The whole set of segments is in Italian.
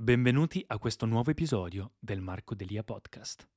Benvenuti a questo nuovo episodio del Marco Delia Podcast.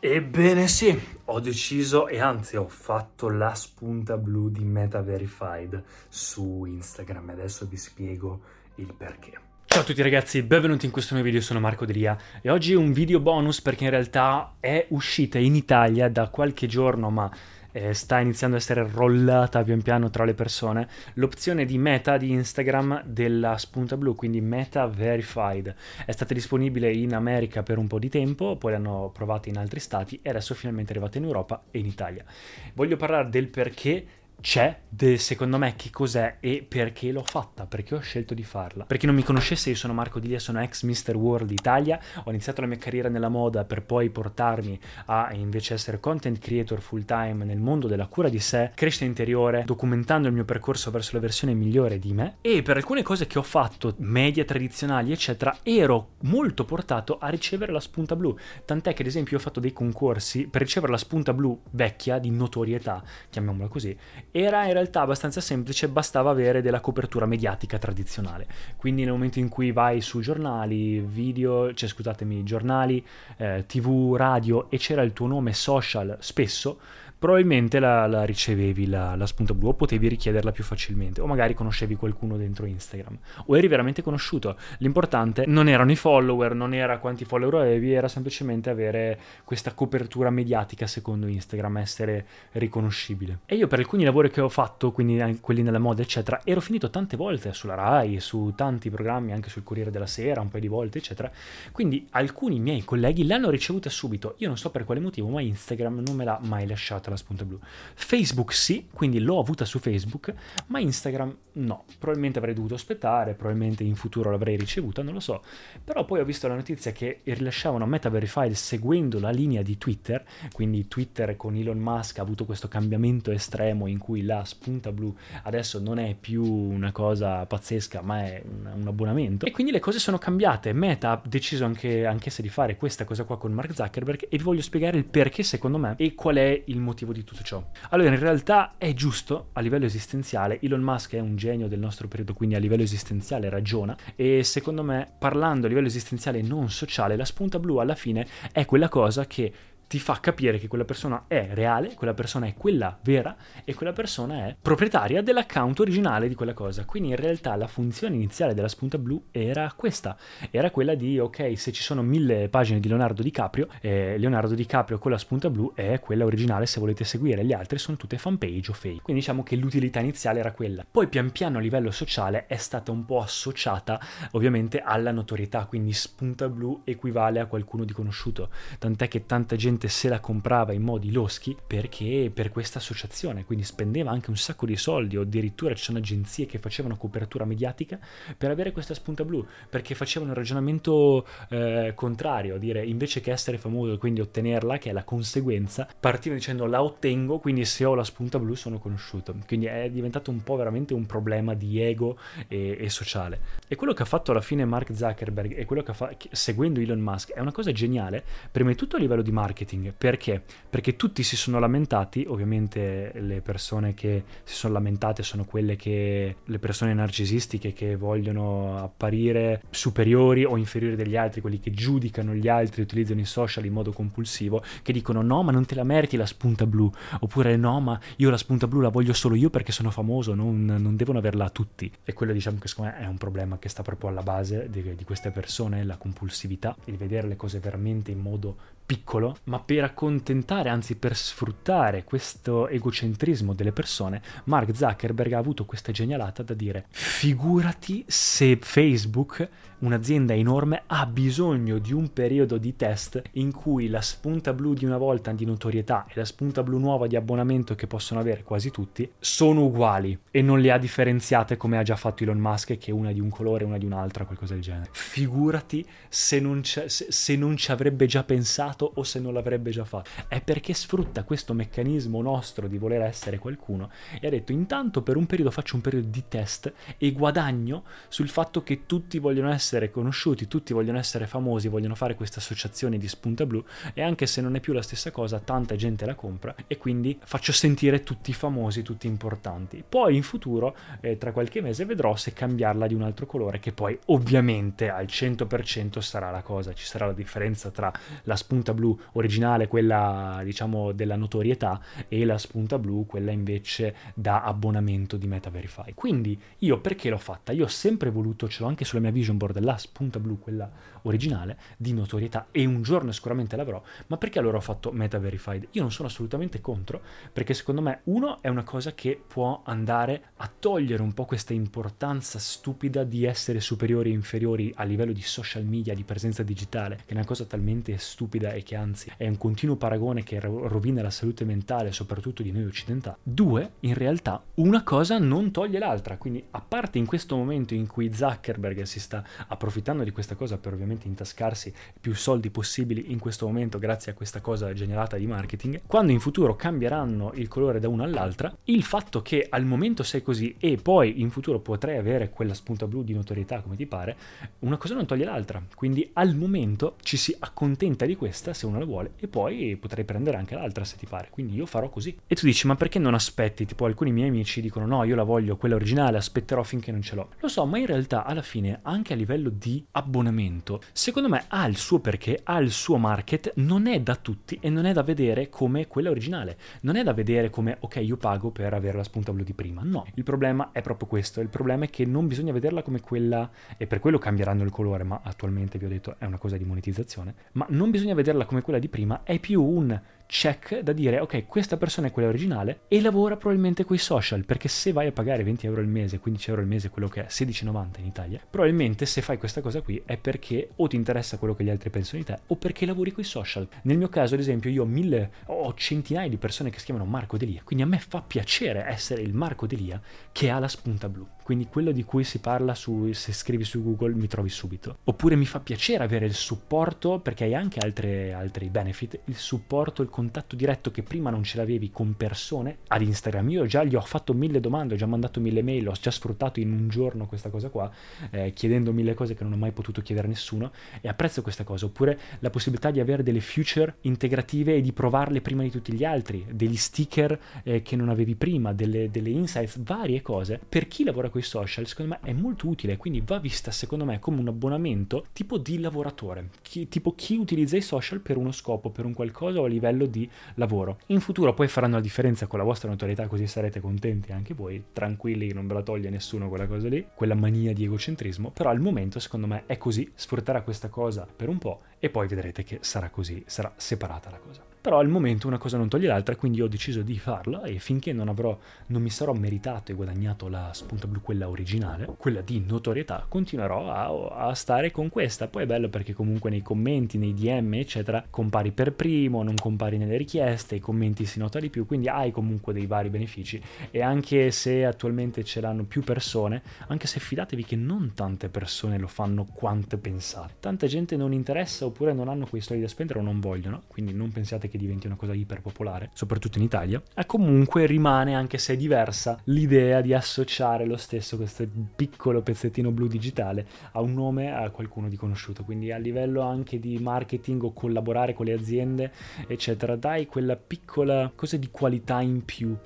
Ebbene sì, ho deciso e anzi ho fatto la spunta blu di Meta Verified su Instagram e adesso vi spiego il perché. Ciao a tutti ragazzi, benvenuti in questo nuovo video, sono Marco Delia e oggi un video bonus perché in realtà è uscita in Italia da qualche giorno ma eh, sta iniziando a essere rollata pian piano tra le persone l'opzione di meta di Instagram della spunta blu, quindi Meta Verified. È stata disponibile in America per un po' di tempo, poi l'hanno provata in altri stati e adesso è finalmente arrivata in Europa e in Italia. Voglio parlare del perché c'è, del secondo me che cos'è e perché l'ho fatta, perché ho scelto di farla. Per chi non mi conoscesse, io sono Marco Dilia, sono ex Mr. World Italia, ho iniziato la mia carriera nella moda per poi portarmi a invece essere content creator full time nel mondo della cura di sé, crescita interiore, documentando il mio percorso verso la versione migliore di me e per alcune cose che ho fatto, media tradizionali eccetera, ero molto portato a ricevere la spunta blu, tant'è che ad esempio ho fatto dei concorsi per ricevere la spunta blu vecchia di notorietà, chiamiamola così, era in realtà abbastanza semplice, bastava avere della copertura mediatica tradizionale. Quindi nel momento in cui vai su giornali, video, cioè scusatemi, giornali, eh, tv, radio e c'era il tuo nome social spesso, probabilmente la, la ricevevi la, la, spunta blu o potevi richiederla più facilmente o magari conoscevi qualcuno dentro Instagram o eri veramente conosciuto. L'importante non erano i follower non era quanti follower avevi era semplicemente avere questa copertura mediatica secondo Instagram essere riconoscibile. E io per alcuni lavori che ho fatto quindi quelli nella moda eccetera ero finito tante volte sulla Rai su tanti programmi anche sul Corriere della Sera un paio di volte eccetera. Quindi alcuni miei colleghi l'hanno ricevuta subito. Io non so per quale motivo ma Instagram non me l'ha mai lasciata blu. Facebook sì, quindi l'ho avuta su Facebook, ma Instagram no. Probabilmente avrei dovuto aspettare, probabilmente in futuro l'avrei ricevuta, non lo so. Però poi ho visto la notizia che rilasciavano Meta Verified seguendo la linea di Twitter, quindi Twitter con Elon Musk ha avuto questo cambiamento estremo in cui la spunta blu adesso non è più una cosa pazzesca, ma è un, un abbonamento. E quindi le cose sono cambiate. Meta ha deciso anche, anch'essa di fare questa cosa qua con Mark Zuckerberg e vi voglio spiegare il perché secondo me e qual è il motivo motivo di tutto ciò? Allora, in realtà è giusto a livello esistenziale. Elon Musk è un genio del nostro periodo, quindi a livello esistenziale ragiona. E secondo me, parlando a livello esistenziale non sociale, la spunta blu alla fine è quella cosa che ti fa capire che quella persona è reale, quella persona è quella vera e quella persona è proprietaria dell'account originale di quella cosa. Quindi in realtà la funzione iniziale della spunta blu era questa, era quella di ok, se ci sono mille pagine di Leonardo DiCaprio, eh, Leonardo DiCaprio con la spunta blu è quella originale se volete seguire, gli altri sono tutte fanpage o fake. Quindi diciamo che l'utilità iniziale era quella. Poi pian piano a livello sociale è stata un po' associata ovviamente alla notorietà, quindi spunta blu equivale a qualcuno di conosciuto, tant'è che tanta gente gente se la comprava in modi loschi perché per questa associazione, quindi spendeva anche un sacco di soldi o addirittura ci sono agenzie che facevano copertura mediatica per avere questa spunta blu, perché facevano un ragionamento eh, contrario, dire invece che essere famoso e quindi ottenerla, che è la conseguenza, partivano dicendo la ottengo, quindi se ho la spunta blu sono conosciuto. Quindi è diventato un po' veramente un problema di ego e, e sociale. E quello che ha fatto alla fine Mark Zuckerberg e quello che ha fatto seguendo Elon Musk è una cosa geniale, prima di tutto a livello di marketing marketing. Perché? Perché tutti si sono lamentati, ovviamente le persone che si sono lamentate sono quelle che, le persone narcisistiche che vogliono apparire superiori o inferiori degli altri, quelli che giudicano gli altri, utilizzano i social in modo compulsivo, che dicono no ma non te la meriti la spunta blu, oppure no ma io la spunta blu la voglio solo io perché sono famoso, non, non devono averla tutti. E quello diciamo che secondo me è un problema che sta proprio alla base di, di queste persone, la compulsività, il vedere le cose veramente in modo piccolo, ma per accontentare, anzi per sfruttare questo egocentrismo delle persone, Mark Zuckerberg ha avuto questa genialata da dire figurati se Facebook, un'azienda enorme, ha bisogno di un periodo di test in cui la spunta blu di una volta di notorietà e la spunta blu nuova di abbonamento che possono avere quasi tutti sono uguali e non le ha differenziate come ha già fatto Elon Musk che una di un colore una di un'altra, qualcosa del genere. Figurati se non, se, se non ci avrebbe già pensato o se non l'avrebbe già fatto. È perché sfrutta questo meccanismo nostro di voler essere qualcuno e ha detto intanto per un periodo faccio un periodo di test e guadagno sul fatto che tutti vogliono essere conosciuti, tutti vogliono essere famosi, vogliono fare questa associazione di spunta blu e anche se non è più la stessa cosa, tanta gente la compra e quindi faccio sentire tutti famosi, tutti importanti. Poi in futuro, eh, tra qualche mese, vedrò se cambiarla di un altro colore che poi ovviamente al 100% sarà la cosa, ci sarà la differenza tra la spunta blu originale, quella diciamo della notorietà, e la spunta blu, quella invece da abbonamento di Meta Verify. Quindi io perché l'ho fatta? Io ho sempre voluto, ce l'ho anche sulla mia vision board, la spunta blu, quella originale, di notorietà, e un giorno sicuramente l'avrò, ma perché allora ho fatto Meta Verified? Io non sono assolutamente contro, perché secondo me, uno, è una cosa che può andare a togliere un po' questa importanza stupida di essere superiori e inferiori a livello di social media, di presenza digitale, che è una cosa talmente stupida e che anzi è un continuo paragone che rovina la salute mentale, soprattutto di noi occidentali. Due, in realtà, una cosa non toglie l'altra, quindi a parte in questo momento in cui Zuckerberg si sta approfittando di questa cosa per ovviamente intascarsi più soldi possibili in questo momento grazie a questa cosa generata di marketing, quando in futuro cambieranno il colore da una all'altra, il fatto che al momento sei così e poi in futuro potrai avere quella spunta blu di notorietà come ti pare, una cosa non toglie l'altra. Quindi al momento ci si accontenta di questa se uno la vuole e poi potrai prendere anche l'altra se ti pare. Quindi io farò così. E tu dici, ma perché non aspetti? Tipo alcuni miei amici dicono no, io la voglio quella originale, aspetterò finché non ce l'ho. Lo so, ma in realtà alla fine anche a livello di abbonamento, secondo me ha il suo perché, ha il suo market, non è da tutti e non è da vedere come quella originale. Non è da vedere come ok, io pago per avere la spunta blu di prima. No, il problema è proprio questo. Il problema è che non bisogna vederla come quella e per quello cambieranno il colore, ma attualmente vi ho detto è una cosa di monetizzazione, ma non bisogna vederla come quella di prima, è più un check da dire ok questa persona è quella originale e lavora probabilmente con i social perché se vai a pagare 20 euro al mese 15 euro al mese quello che è 16,90 in Italia probabilmente se fai questa cosa qui è perché o ti interessa quello che gli altri pensano di te o perché lavori con i social. Nel mio caso ad esempio io ho mille ho centinaia di persone che si chiamano Marco Delia quindi a me fa piacere essere il Marco Delia che ha la spunta blu quindi quello di cui si parla su, se scrivi su Google mi trovi subito. Oppure mi fa piacere avere il supporto, perché hai anche altre, altri benefit, il supporto, il contatto diretto che prima non ce l'avevi con persone ad Instagram. Io già gli ho fatto mille domande, ho già mandato mille mail, ho già sfruttato in un giorno questa cosa qua, eh, chiedendo mille cose che non ho mai potuto chiedere a nessuno e apprezzo questa cosa. Oppure la possibilità di avere delle future integrative e di provarle prima di tutti gli altri, degli sticker eh, che non avevi prima, delle, delle insights, varie cose. Per chi lavora con social, secondo me è molto utile, quindi va vista secondo me come un abbonamento tipo di lavoratore, chi, tipo chi utilizza i social per uno scopo, per un qualcosa o a livello di lavoro. In futuro poi faranno la differenza con la vostra notorietà così sarete contenti anche voi, tranquilli, non ve la toglie nessuno quella cosa lì, quella mania di egocentrismo, però al momento secondo me è così, sfrutterà questa cosa per un po' e poi vedrete che sarà così, sarà separata la cosa però al momento una cosa non toglie l'altra, quindi ho deciso di farla e finché non avrò, non mi sarò meritato e guadagnato la spunta blu, quella originale, quella di notorietà, continuerò a, a, stare con questa. Poi è bello perché comunque nei commenti, nei DM, eccetera, compari per primo, non compari nelle richieste, i commenti si nota di più, quindi hai comunque dei vari benefici e anche se attualmente ce l'hanno più persone, anche se fidatevi che non tante persone lo fanno quanto pensate. Tanta gente non interessa oppure non hanno quei soldi da spendere o non vogliono, quindi non pensiate che che diventi una cosa iperpopolare, soprattutto in Italia, e comunque rimane, anche se è diversa, l'idea di associare lo stesso, questo piccolo pezzettino blu digitale, a un nome, a qualcuno di conosciuto. Quindi a livello anche di marketing o collaborare con le aziende, eccetera, dai quella piccola cosa di qualità in più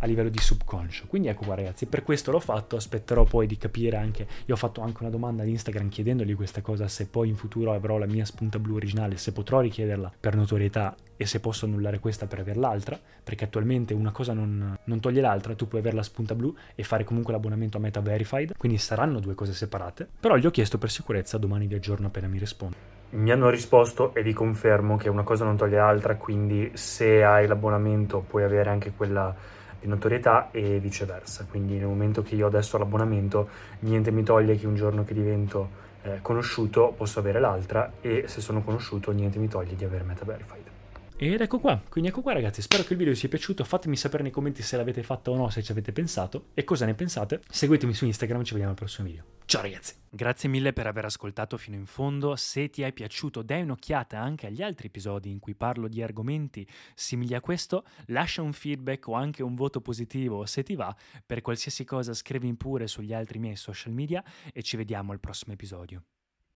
a livello di subconscio. Quindi ecco qua ragazzi, per questo l'ho fatto, aspetterò poi di capire anche, io ho fatto anche una domanda ad Instagram chiedendogli questa cosa, se poi in futuro avrò la mia spunta blu originale, se potrò richiederla per notorietà e se posso annullare questa per avere l'altra, perché attualmente una cosa non, non toglie l'altra, tu puoi avere la spunta blu e fare comunque l'abbonamento a Meta Verified, quindi saranno due cose separate, però gli ho chiesto per sicurezza, domani vi aggiorno appena mi risponde. mi hanno risposto e vi confermo che una cosa non toglie l'altra, quindi se hai l'abbonamento puoi avere anche quella di notorietà e viceversa. Quindi nel momento che io adesso ho l'abbonamento, niente mi toglie che un giorno che divento eh, conosciuto posso avere l'altra e se sono conosciuto niente mi toglie di avere Meta Verified. Ed ecco qua, quindi ecco qua ragazzi, spero che il video vi sia piaciuto, fatemi sapere nei commenti se l'avete fatto o no, se ci avete pensato e cosa ne pensate. Seguitemi su Instagram, ci vediamo al prossimo video. Ciao ragazzi! Grazie mille per aver ascoltato fino in fondo, se ti è piaciuto dai un'occhiata anche agli altri episodi in cui parlo di argomenti simili a questo, lascia un feedback o anche un voto positivo se ti va, per qualsiasi cosa scrivi pure sugli altri miei social media e ci vediamo al prossimo episodio.